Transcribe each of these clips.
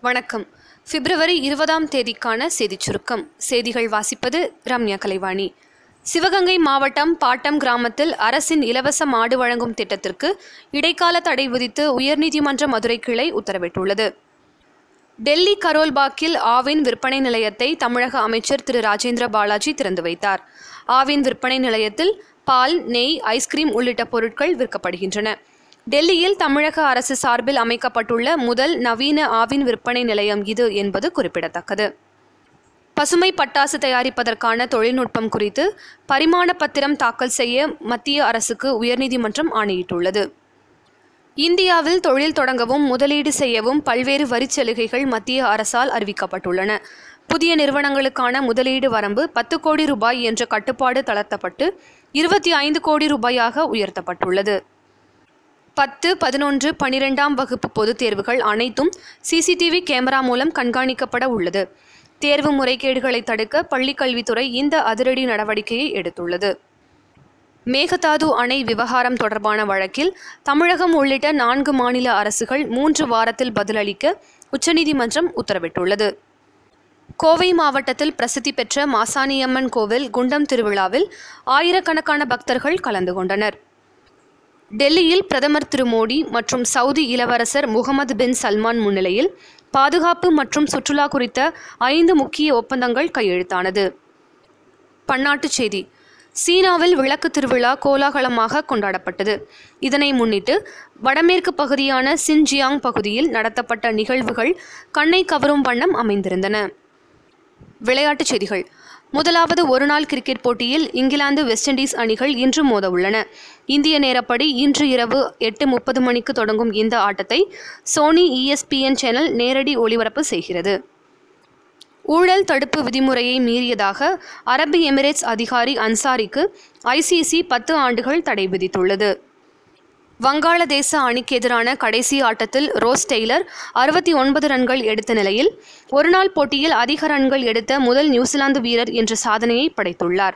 வணக்கம். பிப்ரவரி இருபதாம் தேதிக்கான செய்திச் சுருக்கம். செய்திகள் வாசிப்பது ரம்யா கலைவாணி. சிவகங்கை மாவட்டம் பாட்டம் கிராமத்தில் அரசின் இலவச மாடு வழங்கும் திட்டத்திற்கு இடைக்கால தடை விதித்து உயர்நீதிமன்ற மதுரை கிளை உத்தரவிட்டுள்ளது. டெல்லி கரோல்பாக்கில் ஆவின் விற்பனை நிலையத்தை தமிழக அமைச்சர் திரு. ராஜேந்திர பாலாஜி திறந்து வைத்தார். ஆவின் விற்பனை நிலையத்தில் பால் நெய் ஐஸ்கிரீம் உள்ளிட்ட பொருட்கள் விற்கப்படுகின்றன. டெல்லியில் தமிழக அரசு சார்பில் அமைக்கப்பட்டுள்ள முதல் நவீன ஆவின் விற்பனை நிலையம் இது என்பது குறிப்பிடத்தக்கது. பசுமை பட்டாசு தயாரிப்பதற்கான தொழில்நுட்பம் குறித்து பரிமாண பத்திரம் தாக்கல் செய்ய மத்திய அரசுக்கு உயர்நீதிமன்றம் ஆணையிட்டுள்ளது. இந்தியாவில் தொழில் தொடங்கவும் முதலீடு செய்யவும் பல்வேறு வரிச் சலுகைகள் மத்திய அரசால் அறிவிக்கப்பட்டுள்ளன. புதிய நிறுவனங்களுக்கான முதலீடு வரம்பு பத்து கோடி ரூபாய் என்ற கட்டுப்பாடு தளர்த்தப்பட்டு இருபத்தி ஐந்து கோடி ரூபாயாக உயர்த்தப்பட்டுள்ளது. பத்து பதினொன்று பனிரெண்டாம் வகுப்பு பொதுத் தேர்வுகள் அனைத்தும் சிசிடிவி கேமரா மூலம் கண்காணிக்கப்பட உள்ளது. தேர்வு முறைகேடுகளை தடுக்க பள்ளிக்கல்வித்துறை இந்த அதிரடி நடவடிக்கையை எடுத்துள்ளது. மேகதாது அணை விவகாரம் தொடர்பான வழக்கில் தமிழகம் உள்ளிட்ட நான்கு மாநில அரசுகள் மூன்று வாரத்தில் பதிலளிக்க உச்சநீதிமன்றம் உத்தரவிட்டுள்ளது. கோவை மாவட்டத்தில் பிரசித்தி பெற்ற மாசாணியம்மன் கோவில் குண்டம் திருவிழாவில் ஆயிரக்கணக்கான பக்தர்கள் கலந்து கொண்டனர். டெல்லியில் பிரதமர் திரு மோடி மற்றும் சவுதி இளவரசர் முகமது பின் சல்மான் முன்னிலையில் பாதுகாப்பு மற்றும் சுற்றுலா குறித்த ஐந்து முக்கிய ஒப்பந்தங்கள் கையெழுத்தானது. பன்னாட்டுச் செய்தி. சீனாவில் விளக்கு திருவிழா கோலாகலமாக கொண்டாடப்பட்டது. இதனை முன்னிட்டு வடமேற்கு பகுதியான சின்ஜியாங் பகுதியில் நடத்தப்பட்ட நிகழ்வுகள் கண்ணை கவரும் வண்ணம் அமைந்திருந்தன. விளையாட்டுச் செய்திகள். முதலாவது ஒருநாள் கிரிக்கெட் போட்டியில் இங்கிலாந்து வெஸ்ட் இண்டீஸ் அணிகள் இன்று மோத உள்ளன இந்திய நேரப்படி இன்று இரவு எட்டு முப்பது மணிக்கு தொடங்கும் இந்த ஆட்டத்தை சோனி இஎஸ்பிஎன் சேனல் நேரடி ஒளிபரப்பு செய்கிறது. ஊழல் தடுப்பு விதிமுறையை மீறியதாக அரபு எமிரேட்ஸ் அதிகாரி அன்சாரிக்கு ஐசிசி பத்து ஆண்டுகள் தடை விதித்துள்ளது. வங்காளதேச அணிக்கு எதிரான கடைசி ஆட்டத்தில் ரோஸ் டெய்லர் அறுபத்தி ஒன்பது ரன்கள் எடுத்த நிலையில் ஒருநாள் போட்டியில் அதிக ரன்கள் எடுத்த முதல் நியூசிலாந்து வீரர் என்ற சாதனையை படைத்துள்ளார்.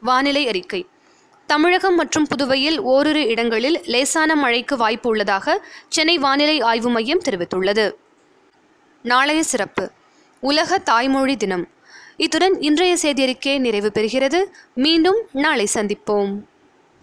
வானிலை அறிக்கை. தமிழகம் மற்றும் புதுவையில் ஓரிரு இடங்களில் லேசான மழைக்கு வாய்ப்பு உள்ளதாக சென்னை வானிலை ஆய்வு மையம் தெரிவித்துள்ளது. நாளைய சிறப்பு. உலக தாய்மொழி தினம். இத்துடன் இன்றைய செய்தியறிக்கை நிறைவு பெறுகிறது. மீண்டும் நாளை சந்திப்போம்.